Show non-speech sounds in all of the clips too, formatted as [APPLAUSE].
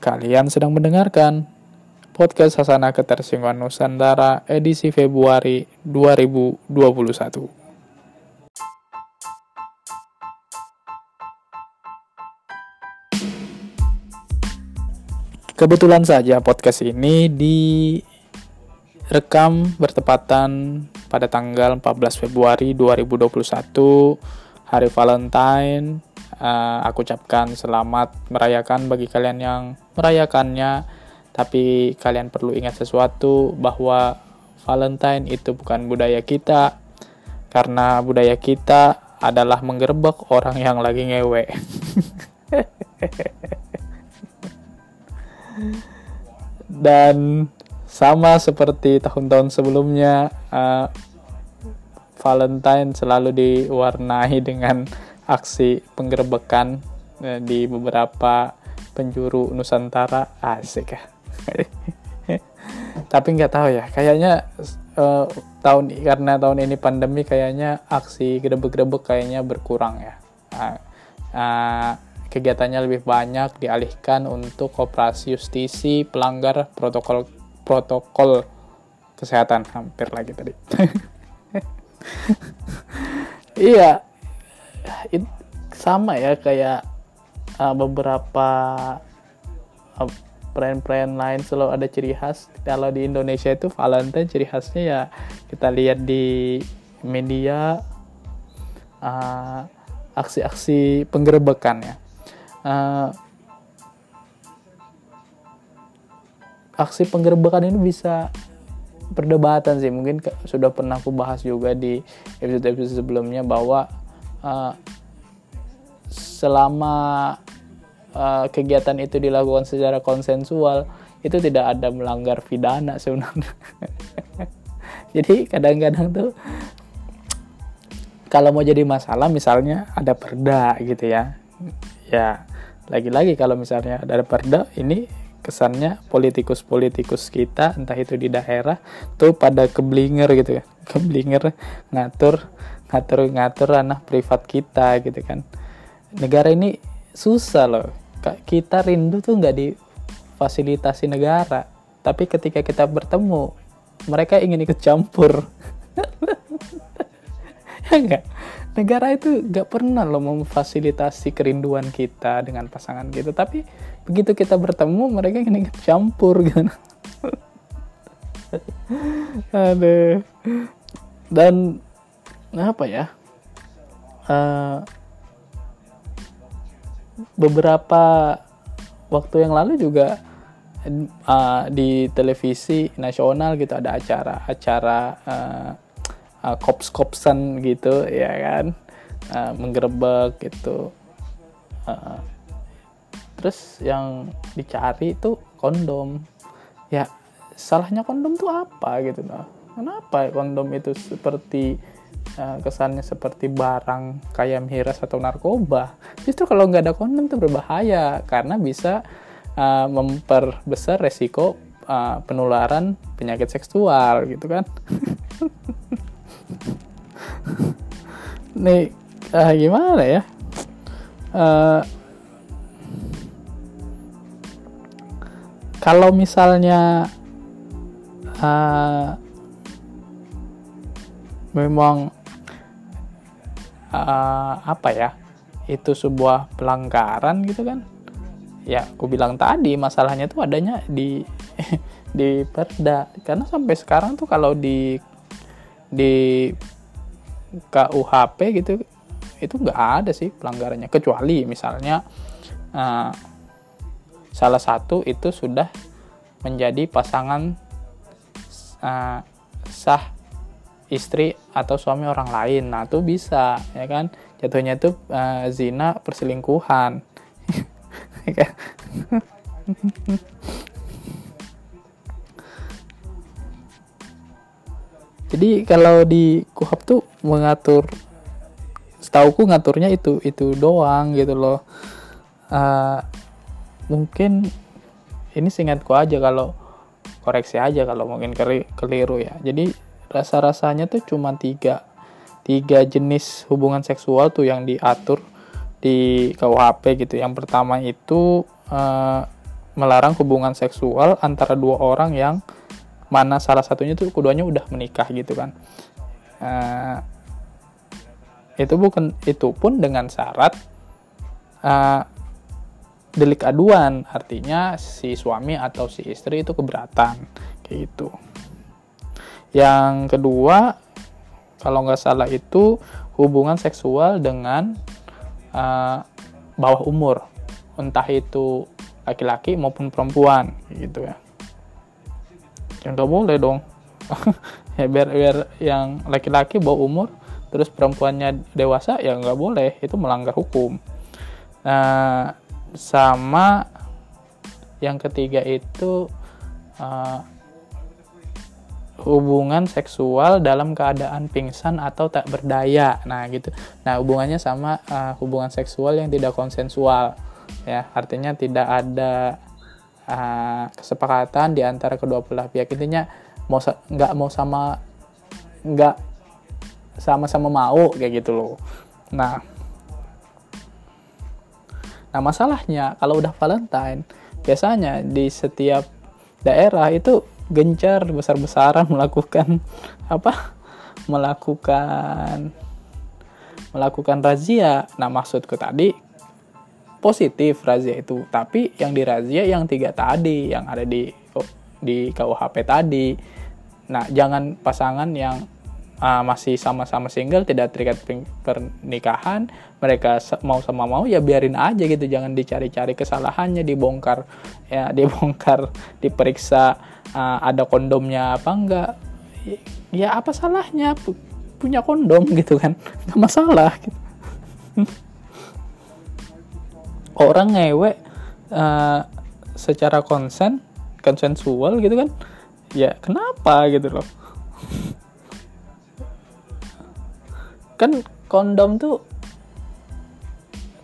Kalian sedang mendengarkan podcast Sasana Ketersinggungan Nusantara edisi Februari 2021. Kebetulan saja podcast ini direkam bertepatan pada tanggal 14 Februari 2021 hari Valentine uh, aku ucapkan selamat merayakan bagi kalian yang merayakannya tapi kalian perlu ingat sesuatu bahwa Valentine itu bukan budaya kita karena budaya kita adalah menggerebek orang yang lagi ngewe. [LAUGHS] Dan sama seperti tahun-tahun sebelumnya uh, Valentine selalu diwarnai dengan aksi penggerbekan uh, di beberapa penjuru Nusantara. Asik ya. [LAUGHS] Tapi nggak tahu ya kayaknya uh, tahun karena tahun ini pandemi kayaknya aksi grebek-grebek kayaknya berkurang ya. Uh, uh, kegiatannya lebih banyak dialihkan untuk operasi justisi pelanggar protokol protokol kesehatan. Hampir lagi tadi. [LAUGHS] Iya it, sama ya kayak uh, beberapa uh, brand-brand lain selalu ada ciri khas. Kalau di Indonesia itu Valentine ciri khasnya ya kita lihat di media uh, aksi-aksi penggerebekan ya. Uh, aksi penggerbekan ini bisa perdebatan sih. Mungkin sudah pernah aku bahas juga di episode-episode sebelumnya bahwa uh, selama uh, kegiatan itu dilakukan secara konsensual itu tidak ada melanggar pidana sebenarnya. [LAUGHS] Jadi kadang-kadang tuh kalau mau jadi masalah misalnya ada perda gitu ya. Ya lagi-lagi kalau misalnya ada perda ini kesannya politikus-politikus kita entah itu di daerah tuh pada keblinger gitu ya. [LAUGHS] Keblinger ngatur ngatur ngatur ranah privat kita gitu kan. Negara ini susah loh. Kita rindu tuh nggak difasilitasi negara. Tapi ketika kita bertemu mereka ingin ikut campur. [LAUGHS] Ya enggak negara itu gak pernah loh memfasilitasi kerinduan kita dengan pasangan gitu. Tapi begitu kita bertemu mereka ingin campur [LAUGHS] gitu. Aduh. Dan apa ya? Uh, beberapa waktu yang lalu juga uh, di televisi nasional gitu ada acara acara uh, uh, kops-kopsan gitu ya kan? Uh, menggerebek gitu. Uh, terus yang dicari itu kondom. Ya salahnya kondom tuh apa gitu nah kenapa kondom itu seperti kesannya seperti barang kayak miras atau narkoba justru kalau nggak ada kondom tuh berbahaya karena bisa uh, memperbesar resiko uh, penularan penyakit seksual gitu kan. [LAUGHS] Nih uh, gimana ya? Uh, kalau misalnya uh, memang uh, apa ya itu sebuah pelanggaran gitu kan. Ya aku bilang tadi masalahnya tuh adanya di [LAUGHS] di perda. Karena sampai sekarang tuh kalau di di KUHP gitu itu nggak ada sih pelanggarannya. Kecuali misalnya uh, salah satu itu sudah menjadi pasangan uh, sah istri atau suami orang lain. Nah itu bisa ya kan? Jatuhnya itu uh, zina perselingkuhan. [LAUGHS] Ya kan? jadi kalau di kuhap tuh mengatur setauku ngaturnya itu itu doang gitu loh. Uh, mungkin ini singkatku aja kalau koreksi aja kalau mungkin keliru ya. Jadi rasa rasanya tuh cuma tiga tiga jenis hubungan seksual tuh yang diatur di KUHP gitu. Yang pertama itu uh, melarang hubungan seksual antara dua orang yang mana salah satunya tuh keduanya udah menikah gitu kan. Uh, itu bukan itu pun dengan syarat uh, delik aduan. Artinya si suami atau si istri itu keberatan kayak gitu yang kedua kalau nggak salah itu hubungan seksual dengan uh, bawah umur. Entah itu laki-laki maupun perempuan gitu ya. Yang nggak boleh dong. [LAUGHS] Ya biar biar yang laki-laki bawah umur terus perempuannya dewasa ya nggak boleh. Itu melanggar hukum. Nah sama yang ketiga itu uh, hubungan seksual dalam keadaan pingsan atau tak berdaya. Nah, gitu. Nah, hubungannya sama uh, hubungan seksual yang tidak konsensual. Ya, artinya tidak ada uh, kesepakatan di antara kedua belah pihak. Intinya mau nggak mau sama nggak sama-sama mau kayak gitu loh. Nah, nah masalahnya kalau udah Valentine biasanya di setiap daerah itu gencar besar-besaran melakukan [LAUGHS] apa? Melakukan melakukan razia. Nah maksudku tadi positif razia itu. Tapi yang dirazia yang tiga tadi yang ada di di KUHP tadi. Nah jangan pasangan yang uh, masih sama-sama single tidak terikat pernikahan mereka mau sama mau ya biarin aja gitu. Jangan dicari-cari kesalahannya dibongkar ya [LAUGHS] dibongkar diperiksa uh, ada kondomnya apa enggak. Ya apa salahnya? Punya kondom [LAUGHS] gitu kan? Nggak masalah gitu. [LAUGHS] orang ngewe uh, secara konsen konsensual gitu kan? Ya kenapa gitu loh kan kondom tuh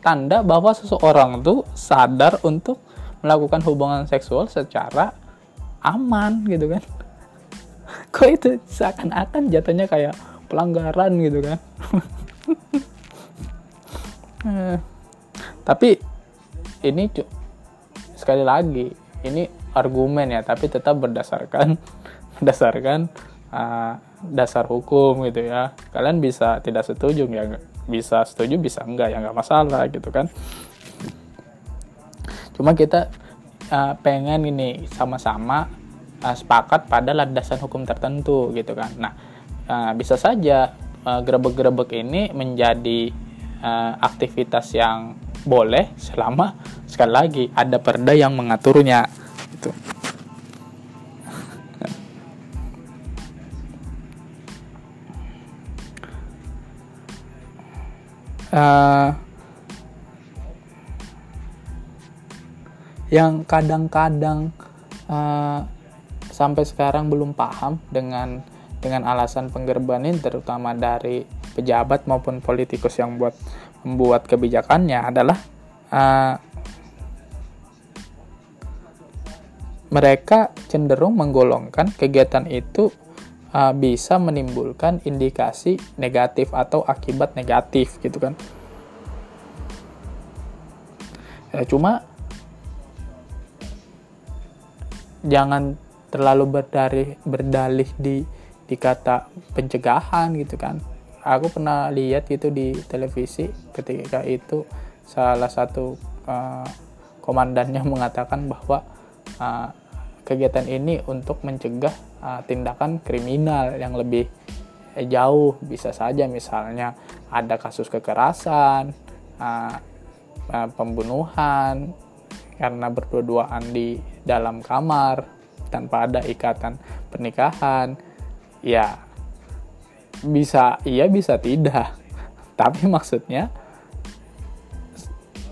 tanda bahwa seseorang tuh sadar untuk melakukan hubungan seksual secara aman gitu kan. [LAUGHS] Kok itu seakan-akan jatuhnya kayak pelanggaran gitu kan? [LAUGHS] Eh, tapi ini sekali lagi ini argumen ya tapi tetap berdasarkan [LAUGHS] berdasarkan uh, dasar hukum gitu ya. Kalian bisa tidak setuju ya bisa setuju bisa enggak? Ya nggak masalah gitu kan. Cuma kita uh, pengen ini sama-sama uh, sepakat pada landasan hukum tertentu gitu kan. Nah, uh, bisa saja uh, grebek-grebek ini menjadi uh, aktivitas yang boleh selama sekali lagi ada perda yang mengaturnya Uh, yang kadang-kadang uh, sampai sekarang belum paham dengan dengan alasan penggerban ini terutama dari pejabat maupun politikus yang buat membuat kebijakannya adalah uh, mereka cenderung menggolongkan kegiatan itu uh, bisa menimbulkan indikasi negatif atau akibat negatif gitu kan. Ya cuma jangan terlalu berdalih berdalih di kata pencegahan gitu kan. Aku pernah lihat gitu di televisi ketika itu salah satu uh, komandannya [LAUGHS] mengatakan bahwa uh, kegiatan ini untuk mencegah uh, tindakan kriminal yang lebih jauh. Bisa saja misalnya ada kasus kekerasan uh, uh, pembunuhan karena berdua-duaan di dalam kamar tanpa ada ikatan pernikahan ya bisa iya bisa tidak. [LAUGHS] Tapi maksudnya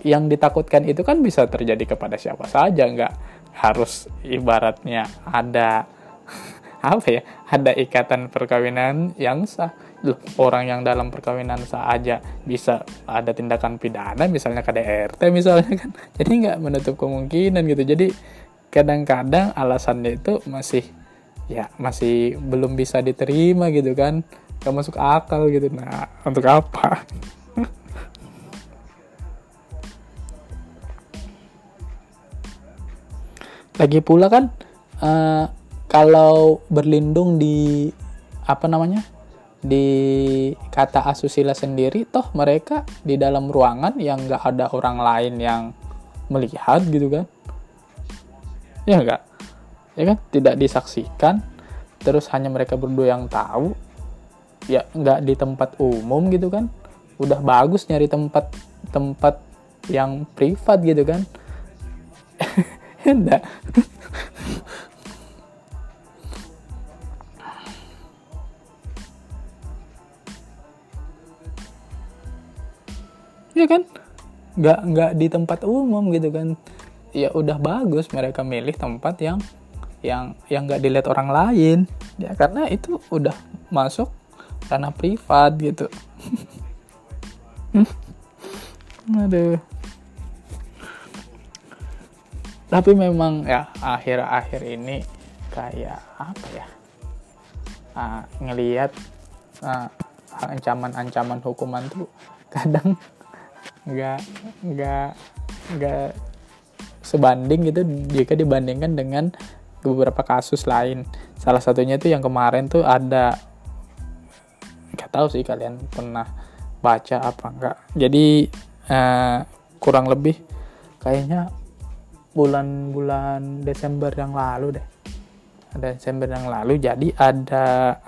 yang ditakutkan itu kan bisa terjadi kepada siapa saja nggak harus ibaratnya ada [LAUGHS] apa ya ada ikatan perkawinan yang sah. Loh, orang yang dalam perkawinan sah aja bisa ada tindakan pidana misalnya KDRT misalnya kan. [LAUGHS] Jadi nggak menutup kemungkinan gitu. Jadi kadang-kadang alasannya itu masih ya masih belum bisa diterima gitu kan. Gak masuk akal gitu. Nah untuk apa lagi pula kan uh, kalau berlindung di apa namanya di kata asusila sendiri toh mereka di dalam ruangan yang nggak ada orang lain yang melihat gitu kan. Ya enggak ya kan? Tidak disaksikan. Terus hanya mereka berdua yang tahu. Ya nggak di tempat umum gitu kan. Udah bagus nyari tempat tempat yang privat gitu kan [LAUGHS] enggak. Ya kan? Nggak nggak di tempat umum gitu kan. Ya udah bagus mereka milih tempat yang yang yang nggak dilihat orang lain. Ya karena itu udah masuk karena privat gitu. [LAUGHS] Aduh tapi memang ya akhir-akhir ini kayak apa ya? Uh, ngelihat uh, ancaman-ancaman hukuman tuh kadang [LAUGHS] nggak nggak nggak sebanding gitu jika dibandingkan dengan beberapa kasus lain. Salah satunya itu yang kemarin tuh ada nggak tahu sih kalian pernah baca apa enggak jadi uh, kurang lebih kayaknya bulan-bulan Desember yang lalu deh. Ada Desember yang lalu jadi ada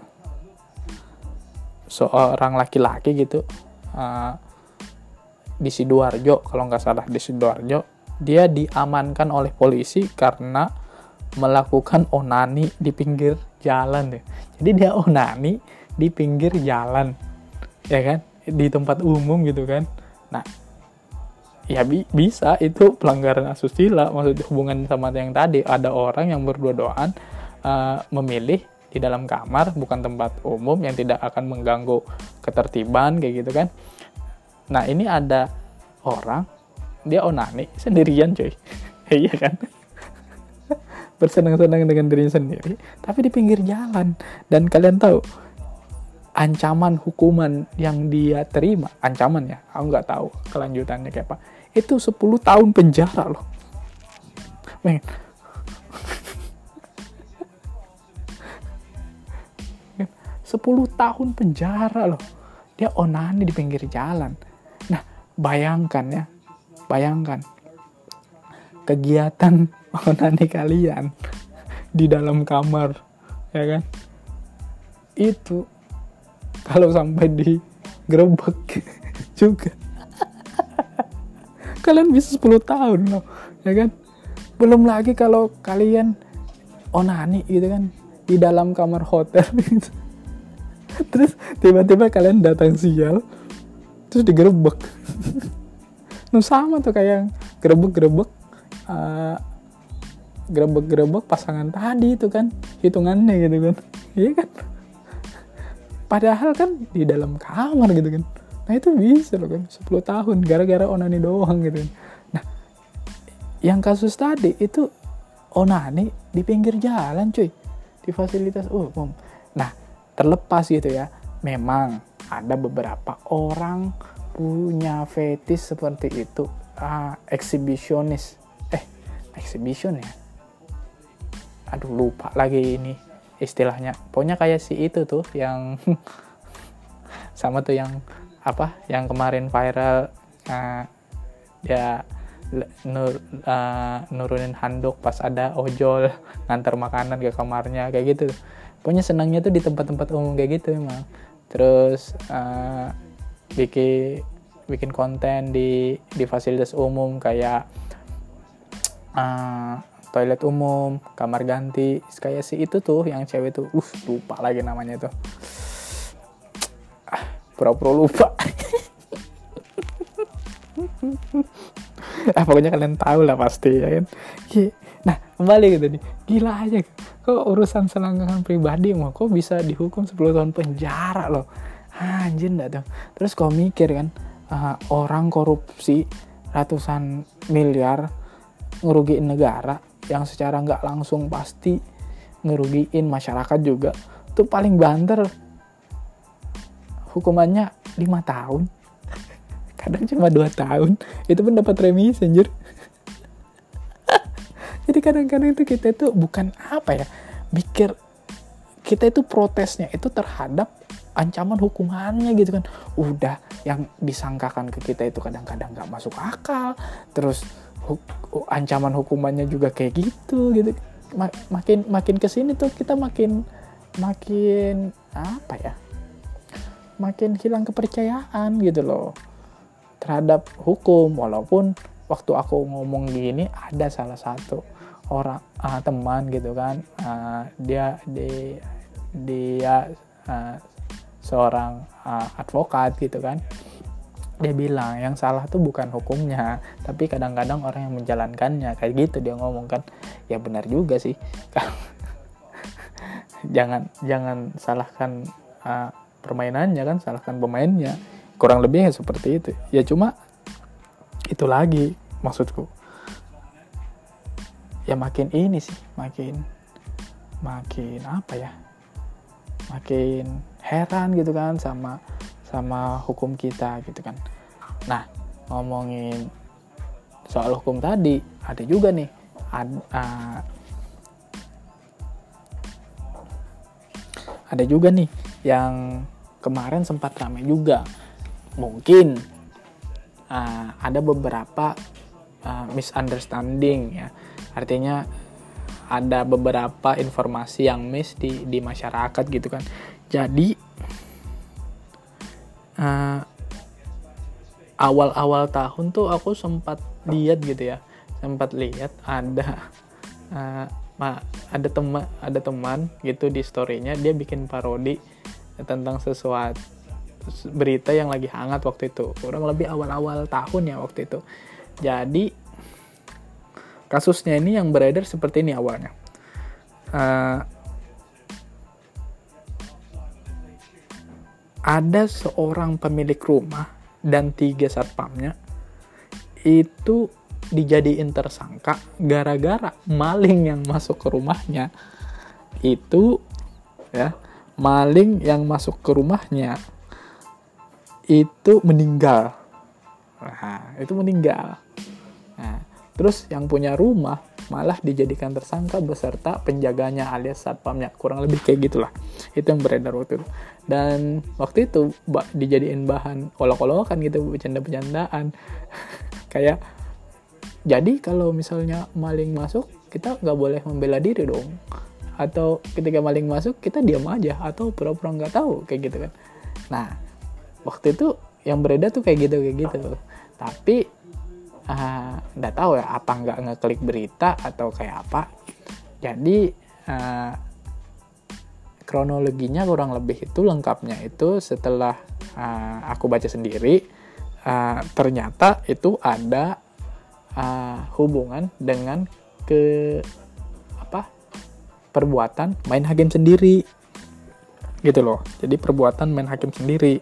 seorang laki-laki gitu uh, di sidoarjo kalau nggak salah di sidoarjo dia diamankan oleh polisi karena melakukan onani di pinggir jalan deh. Jadi dia onani di pinggir jalan ya kan? Di tempat umum gitu kan? Nah ya bi bisa itu pelanggaran asusila maksud hubungan sama yang tadi ada orang yang berdua-duaan uh, memilih di dalam kamar bukan tempat umum yang tidak akan mengganggu ketertiban kayak gitu kan Nah ini ada orang dia onani sendirian cuy, [LAUGHS] iya kan? [LAUGHS] Bersenang-senang dengan dirinya sendiri, tapi di pinggir jalan. Dan kalian tahu ancaman hukuman yang dia terima, ancaman ya, aku nggak tahu kelanjutannya kayak apa. Itu 10 tahun penjara loh. Men. 10 tahun penjara loh. Dia onani di pinggir jalan bayangkan ya bayangkan kegiatan [LAUGHS] onani kalian di dalam kamar ya kan itu kalau sampai di gerebek [LAUGHS] juga kalian bisa 10 tahun loh ya kan? Belum lagi kalau kalian onani gitu kan di dalam kamar hotel [LAUGHS] gitu. terus tiba-tiba kalian datang sial terus digerebek. [LAUGHS] Nu sama tuh kayak gerebek-gerebek uh, gerebek-gerebek pasangan tadi itu kan hitungannya gitu kan. Iya kan? Padahal kan di dalam kamar gitu kan nah itu bisa loh kan 10 tahun gara-gara onani doang gitu. Nah yang kasus tadi itu onani di pinggir jalan cuy. Di fasilitas umum. Nah terlepas gitu ya memang ada beberapa orang punya fetis seperti itu. Ah eksibisionis. Eh exhibition ya? Aduh lupa lagi ini istilahnya. Pokoknya kayak si itu tuh yang [LAUGHS] sama tuh yang apa yang kemarin viral uh, ya nur, uh, nurunin handuk pas ada ojol [LAUGHS] ngantar makanan ke kamarnya kayak gitu. Pokoknya senangnya tuh di tempat-tempat umum kayak gitu emang. Terus uh, bikin bikin konten di di fasilitas umum kayak uh, toilet umum, kamar ganti, kayak si itu tuh yang cewek tuh, uh lupa lagi namanya tuh, pura-pura lupa. ah pokoknya kalian tahu lah pasti ya kan. Nah kembali gitu nih, gila aja. Kok urusan selangkangan pribadi mau kok bisa dihukum 10 tahun penjara loh anjir enggak tuh terus kau mikir kan uh, orang korupsi ratusan miliar ngerugiin negara yang secara nggak langsung pasti ngerugiin masyarakat juga tuh paling banter hukumannya lima tahun. Kadang cuma dua tahun. Itu pun dapat remisi anjir. [LAUGHS] Jadi kadang-kadang itu kita itu bukan apa ya mikir kita itu protesnya itu terhadap ancaman hukumannya gitu kan. Udah yang disangkakan ke kita itu kadang-kadang nggak masuk akal. Terus hu ancaman hukumannya juga kayak gitu gitu. Makin makin ke sini tuh kita makin makin apa ya makin hilang kepercayaan gitu loh. Terhadap hukum walaupun waktu aku ngomong gini ada salah satu orang uh, teman gitu kan. Uh, dia di dia uh, seorang uh, advokat gitu kan. Dia bilang yang salah tuh bukan hukumnya tapi kadang-kadang orang yang menjalankannya. Kayak gitu dia ngomong kan. Ya benar juga sih. [LAUGHS] Jangan jangan salahkan permainannya kan salahkan pemainnya. Kurang lebihnya seperti itu. Ya cuma itu lagi maksudku. Ya makin ini sih makin makin apa ya? Makin heran gitu kan sama sama hukum kita gitu kan. Nah ngomongin soal hukum tadi ada juga nih ad, uh, ada juga nih yang kemarin sempat ramai juga. Mungkin uh, ada beberapa uh, misunderstanding ya. Artinya ada beberapa informasi yang miss di di masyarakat gitu kan. Jadi uh, awal-awal tahun tuh aku sempat lihat gitu ya. Sempat lihat ada uh, ada teman ada teman gitu di storynya dia bikin parodi tentang sesuatu berita yang lagi hangat waktu itu kurang lebih awal-awal tahun ya waktu itu jadi kasusnya ini yang beredar seperti ini awalnya. Uh, ada seorang pemilik rumah dan tiga satpamnya itu dijadiin tersangka gara-gara maling yang masuk ke rumahnya itu ya maling yang masuk ke rumahnya itu meninggal nah itu meninggal nah Terus yang punya rumah malah dijadikan tersangka beserta penjaganya alias satpamnya. Kurang lebih kayak gitulah. Itu yang beredar waktu itu. Dan waktu itu dijadiin bahan olok-olokan gitu, bercanda-bercandaan. [LAUGHS] kayak jadi kalau misalnya maling masuk, kita nggak boleh membela diri dong. Atau ketika maling masuk, kita diam aja. Atau pura-pura nggak tahu, kayak gitu kan. Nah, waktu itu yang beredar tuh kayak gitu, kayak gitu. Tapi Ah, nggak tahu ya apa nggak ngeklik berita atau kayak apa jadi uh, kronologinya kurang lebih itu lengkapnya itu setelah uh, aku baca sendiri uh, ternyata itu ada uh, hubungan dengan ke perbuatan main hakim sendiri. Gitu loh. Jadi perbuatan main hakim sendiri.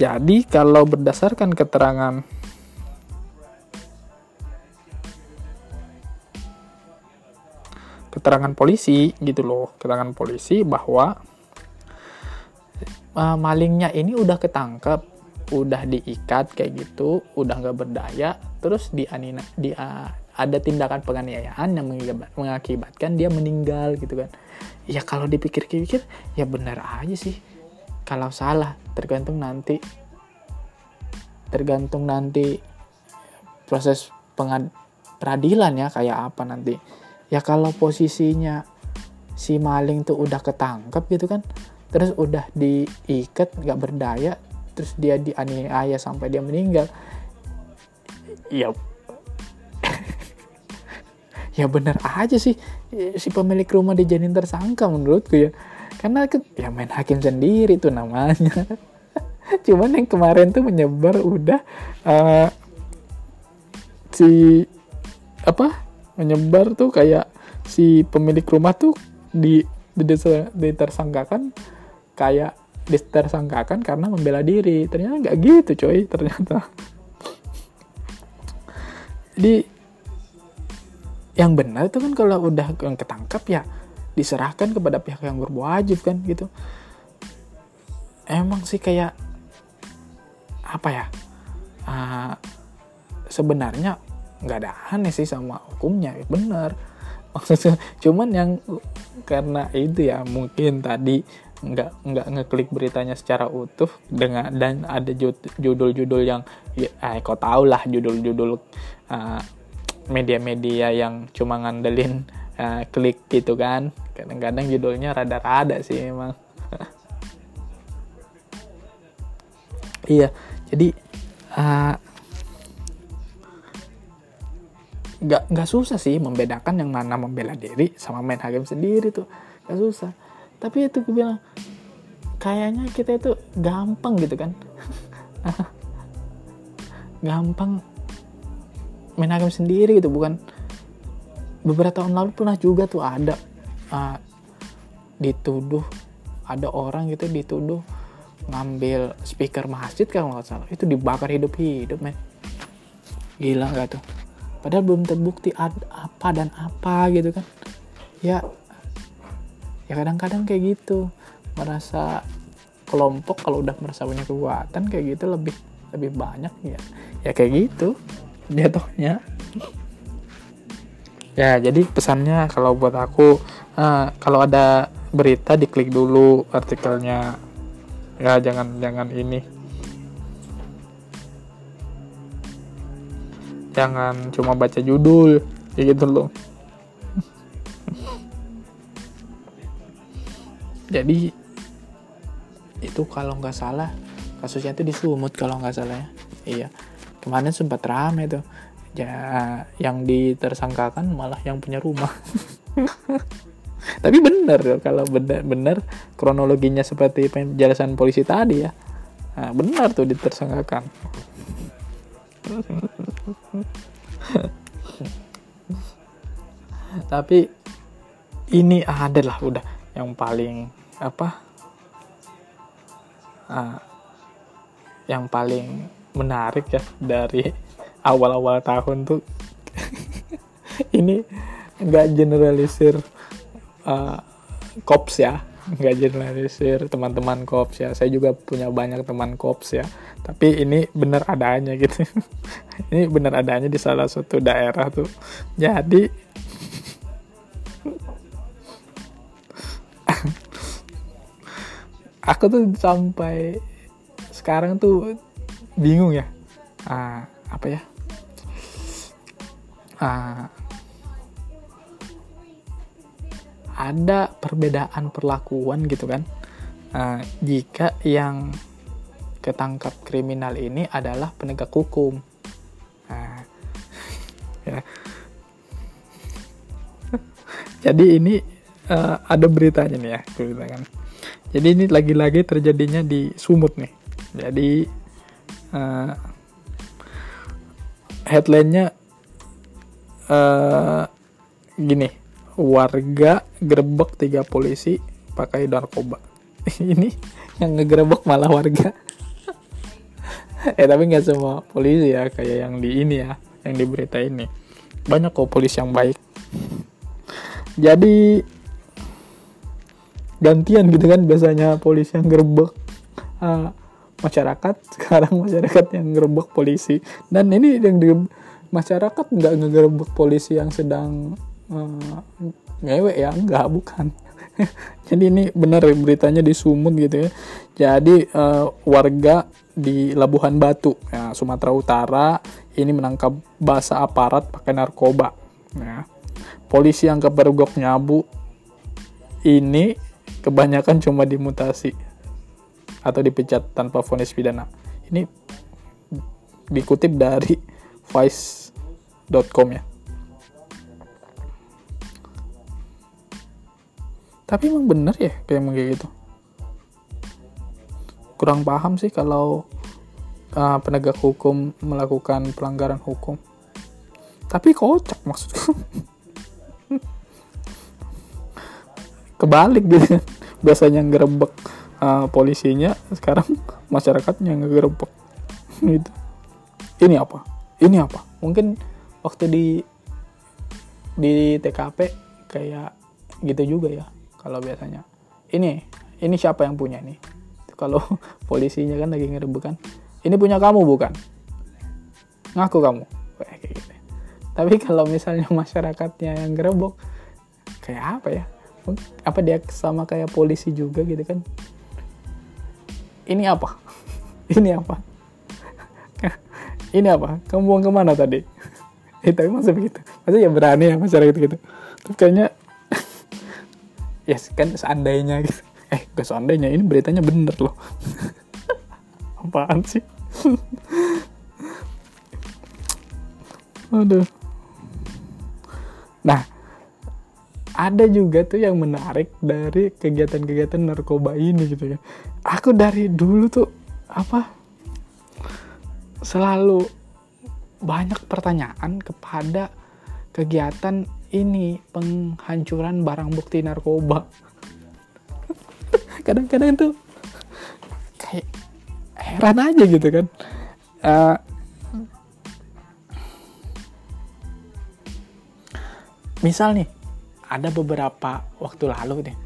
Jadi kalau berdasarkan keterangan keterangan polisi gitu loh keterangan polisi bahwa uh, malingnya ini udah ketangkep udah diikat kayak gitu udah nggak berdaya terus di anina di uh, ada tindakan penganiayaan yang mengakibatkan dia meninggal gitu kan. Ya kalau dipikir-pikir ya benar aja sih. Kalau salah tergantung nanti. Tergantung nanti proses pengad peradilan ya kayak apa nanti. Ya kalau posisinya si maling tuh udah ketangkep gitu kan terus udah diikat nggak berdaya terus dia dianiaya sampai dia meninggal ya ya bener aja sih. Si pemilik rumah dijadiin tersangka menurutku ya. Karena ya main hakim sendiri tuh namanya. [LAUGHS] Cuman yang kemarin tuh menyebar udah uh, si apa? Menyebar tuh kayak si pemilik rumah tuh di, di ditersangkakan kayak ditersangkakan karena membela diri. Ternyata nggak gitu coy ternyata. [LAUGHS] Jadi yang benar itu kan kalau udah ketangkap ya diserahkan kepada pihak yang berwajib kan gitu. Emang sih kayak apa ya uh, sebenarnya nggak ada aneh sih sama hukumnya bener [LAUGHS] maksudnya cuman yang karena itu ya mungkin tadi nggak nggak ngeklik beritanya secara utuh dengan dan ada judul-judul yang ya eh, kau tau lah judul-judul uh, media-media yang cuma ngandelin uh, klik gitu kan. Kadang-kadang judulnya rada-rada sih emang [LAUGHS] iya jadi uh, nggak nggak susah sih membedakan yang mana membela diri sama main hakim sendiri tuh. Nggak susah. Tapi itu gue bilang kayaknya kita itu gampang gitu kan. [LAUGHS] Gampang main sendiri gitu bukan. Beberapa tahun lalu pernah juga tuh ada uh, dituduh ada orang gitu dituduh ngambil speaker masjid kalau nggak salah. Itu dibakar hidup-hidup men. Gila nggak tuh? Padahal belum terbukti apa dan apa gitu kan. Ya ya kadang-kadang kayak gitu. Merasa kelompok kalau udah merasa punya kekuatan kayak gitu lebih lebih banyak ya ya kayak gitu jatuhnya. Ya jadi pesannya kalau buat aku uh, kalau ada berita diklik dulu artikelnya. Ya jangan jangan ini. Jangan cuma baca judul kayak gitu loh. [LAUGHS] Jadi itu kalau nggak salah kasusnya itu di Sumut kalau nggak salah ya. Iya kemarin sempat rame tuh. Ya yang ditersangkakan malah yang punya rumah. [LAUGHS] Tapi bener kalau bener-bener kronologinya seperti penjelasan polisi tadi ya. Nah, benar tuh ditersangkakan. [LAUGHS] Tapi ini adalah udah. Yang paling apa? Uh, yang paling menarik ya dari awal-awal tahun tuh. [LAUGHS] Ini nggak generalisir uh, kops ya. Nggak generalisir teman-teman kops ya. Saya juga punya banyak teman kops ya. Tapi ini benar adanya gitu. [LAUGHS] Ini benar adanya di salah satu daerah tuh. Jadi [LAUGHS] aku tuh sampai sekarang tuh bingung ya. Ah, apa ya? Ah, ada perbedaan perlakuan gitu kan. Ah, jika yang ketangkap kriminal ini adalah penegak hukum. Ah, [LAUGHS] ya. [LAUGHS] Jadi ini uh, ada beritanya nih ya kan. Jadi ini lagi-lagi terjadinya di Sumut nih. Jadi uh, headline-nya uh, gini. Warga gerbek tiga polisi pakai narkoba. [LAUGHS] Ini yang ngegerebek malah warga. [LAUGHS] Eh tapi nggak semua polisi ya kayak yang di ini ya yang di berita ini. Banyak kok polisi yang baik. Jadi gantian gitu kan biasanya polisi yang gerbek. Uh, masyarakat [LAUGHS] sekarang masyarakat yang gerbek polisi. Dan ini yang di masyarakat nggak ngegerebek polisi yang sedang uh, ngewe ya? Nggak bukan. [LAUGHS] Jadi ini benar beritanya di Sumut gitu ya. Jadi uh, warga di Labuhan Batu ya, Sumatera Utara ini menangkap basa aparat pakai narkoba ya. polisi yang kepergok nyabu ini kebanyakan cuma dimutasi atau dipecat tanpa vonis pidana. Ini dikutip dari vice.com ya. Tapi emang bener ya kayak kayak gitu. Kurang paham sih kalau uh, penegak hukum melakukan pelanggaran hukum. Tapi kocak maksudku. [LAUGHS] kebalik gitu kan biasanya ngerebek uh, polisinya sekarang [LAUGHS] masyarakatnya ngerebek [LAUGHS] gitu. Ini apa? Ini apa? Mungkin waktu di di TKP kayak gitu juga ya kalau biasanya. Ini ini siapa yang punya ini [LAUGHS] kalau polisinya kan lagi ngerebek kan ini punya kamu bukan? Ngaku kamu. Kayak gitu. Tapi kalau misalnya masyarakatnya yang gerebok kayak apa ya? Apa dia sama kayak polisi juga gitu kan ini apa? [LAUGHS] Ini apa? [LAUGHS] Ini apa? Kamu buang ke mana tadi? [LAUGHS] Eh tapi masa begitu. Masa ya berani ya masyarakat gitu tapi kayaknya ya yes, kan seandainya gitu. Eh gak seandainya ini beritanya bener loh. Apaan sih? Aduh. Nah ada juga tuh yang menarik dari kegiatan-kegiatan narkoba ini gitu ya aku dari dulu tuh apa selalu banyak pertanyaan kepada kegiatan ini penghancuran barang bukti narkoba. [LAUGHS] Kadang-kadang tuh kayak heran aja gitu kan. Uh, misal nih ada beberapa waktu lalu nih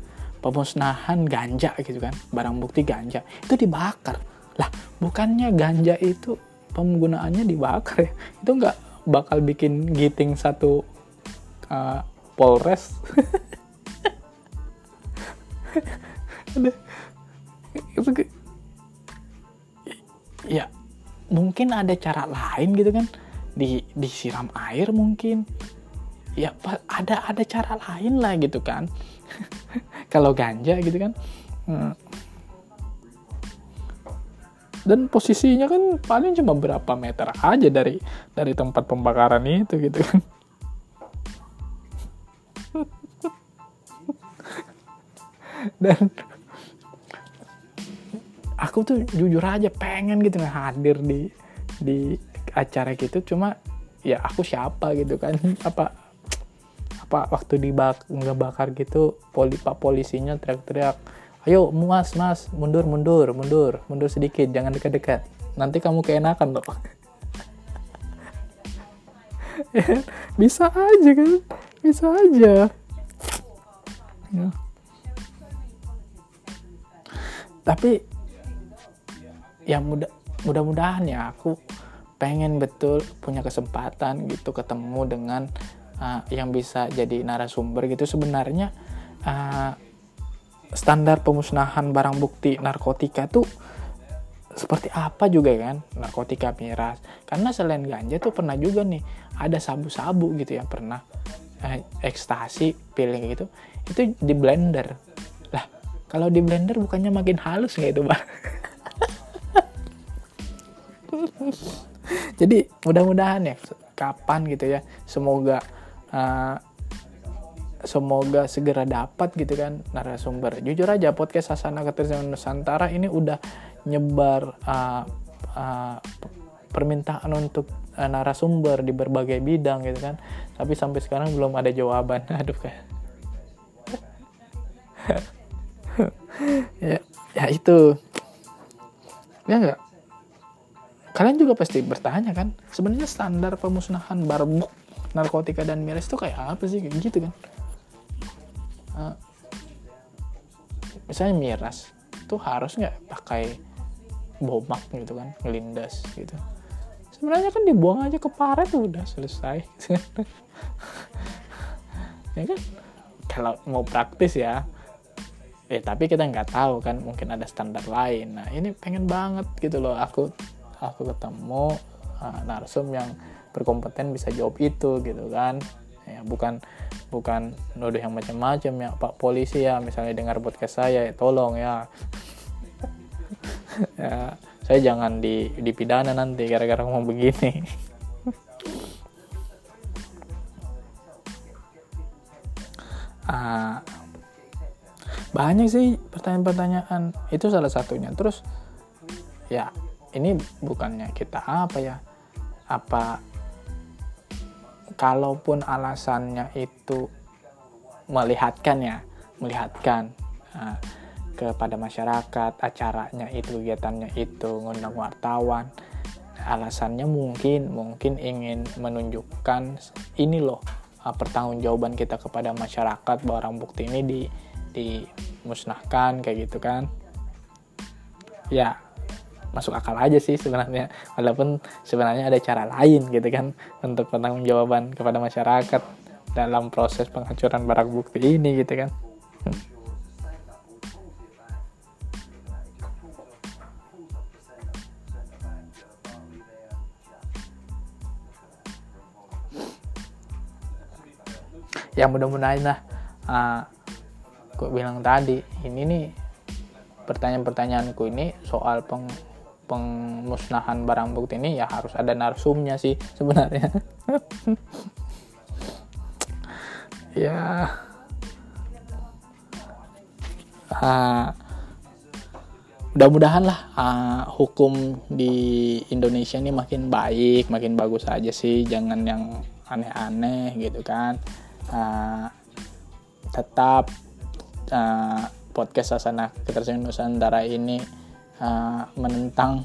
pemusnahan ganja gitu kan barang bukti ganja itu dibakar. Lah bukannya ganja itu penggunaannya dibakar ya? Itu nggak bakal bikin giting satu uh, polres? [LAUGHS] Ya mungkin ada cara lain gitu kan? Di disiram air mungkin. Ya ada ada cara lain lah gitu kan [LAUGHS] kalau ganja gitu kan. Hmm. dan posisinya kan paling cuma berapa meter aja dari dari tempat pembakaran itu gitu kan. [LAUGHS] Dan aku tuh jujur aja pengen gitu hadir di di acara gitu. Cuma ya aku siapa gitu kan. Apa apa waktu dibak ngebakar gitu poli pak polisinya teriak-teriak ayo mas mas mundur mundur mundur mundur sedikit jangan dekat-dekat. Nanti kamu keenakan loh [LAUGHS] bisa aja kan? Bisa aja. Ya. tapi ya mudah mudah-mudahan ya aku pengen betul punya kesempatan gitu ketemu dengan uh, yang bisa jadi narasumber gitu sebenarnya uh, standar pemusnahan barang bukti narkotika tuh seperti apa juga kan narkotika miras. Karena selain ganja tuh pernah juga nih ada sabu-sabu gitu ya pernah eh, ekstasi pilih gitu itu di blender. Lah kalau di blender bukannya makin halus nggak itu bang? [LAUGHS] Jadi mudah-mudahan ya kapan gitu ya semoga uh, semoga segera dapat gitu kan narasumber. Jujur aja podcast Sasana Ketersian Nusantara ini udah nyebar uh, uh, permintaan untuk uh, narasumber di berbagai bidang gitu kan. Tapi sampai sekarang belum ada jawaban. [LAUGHS] Aduh kayak [LAUGHS] ya, ya itu ya enggak kalian juga pasti bertanya kan sebenarnya standar pemusnahan barbuk narkotika dan miras itu kayak apa sih? Kayak gitu kan. Uh, misalnya miras tuh harus nggak pakai bomak gitu kan ngelindas gitu. Sebenarnya kan dibuang aja ke paret udah selesai. [LAUGHS] Ya kan? Kalau mau praktis ya. Eh tapi kita nggak tahu kan mungkin ada standar lain. Nah ini pengen banget gitu loh aku aku ketemu uh, narsum yang berkompeten bisa jawab itu gitu kan. Ya bukan bukan nuduh yang macam-macam ya Pak polisi ya misalnya dengar podcast saya ya tolong ya. [LAUGHS] Ya saya jangan di dipidana nanti gara-gara ngomong begini. Uh, [LAUGHS] banyak sih pertanyaan-pertanyaan. Itu salah satunya. Terus ya ini bukannya kita apa ya? Apa kalaupun alasannya itu melihatkan ya melihatkan uh, kepada masyarakat acaranya itu kegiatannya itu ngundang wartawan alasannya mungkin mungkin ingin menunjukkan ini loh uh, pertanggungjawaban kita kepada masyarakat bahwa barang bukti ini di dimusnahkan kayak gitu kan. Ya masuk akal aja sih sebenarnya. Walaupun sebenarnya ada cara lain gitu kan untuk pertanggungjawaban kepada masyarakat dalam proses penghancuran barang bukti ini gitu kan. Ya mudah-mudahan lah uh, bilang tadi ini nih pertanyaan-pertanyaanku ini soal peng pengmusnahan barang bukti ini ya harus ada narsumnya sih sebenarnya. [LAUGHS] Ya. Uh, mudah-mudahan lah uh, hukum di Indonesia ini makin baik makin bagus aja sih. Jangan yang aneh-aneh gitu kan. Uh, tetap uh, podcast Sasana Ketersediaan Nusantara ini uh, menentang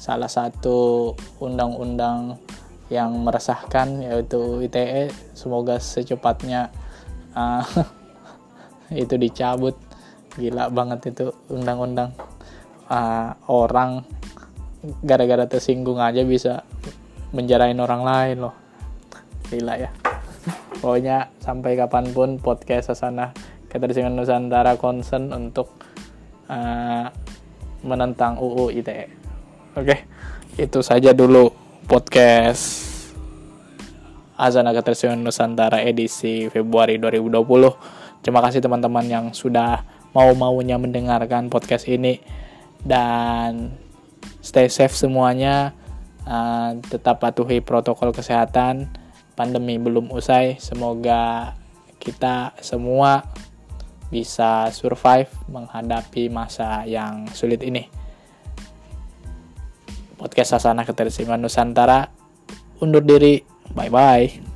salah satu undang-undang yang meresahkan yaitu ITE semoga secepatnya uh, [LAUGHS] itu dicabut. Gila banget itu undang-undang. Uh, orang gara-gara tersinggung aja bisa menjarain orang lain loh. Gila ya. Pokoknya sampai kapan pun podcast Sasana Keterisian Nusantara concern untuk uh, menentang UU ITE oke itu saja dulu podcast Azana Keterisian Nusantara edisi Februari 2020 terima kasih teman-teman yang sudah mau-maunya mendengarkan podcast ini. Dan stay safe semuanya. Uh, tetap patuhi protokol kesehatan. Pandemi belum usai. Semoga kita semua bisa survive menghadapi masa yang sulit ini. Podcast Sasana Keterisiman Nusantara undur diri. Bye bye.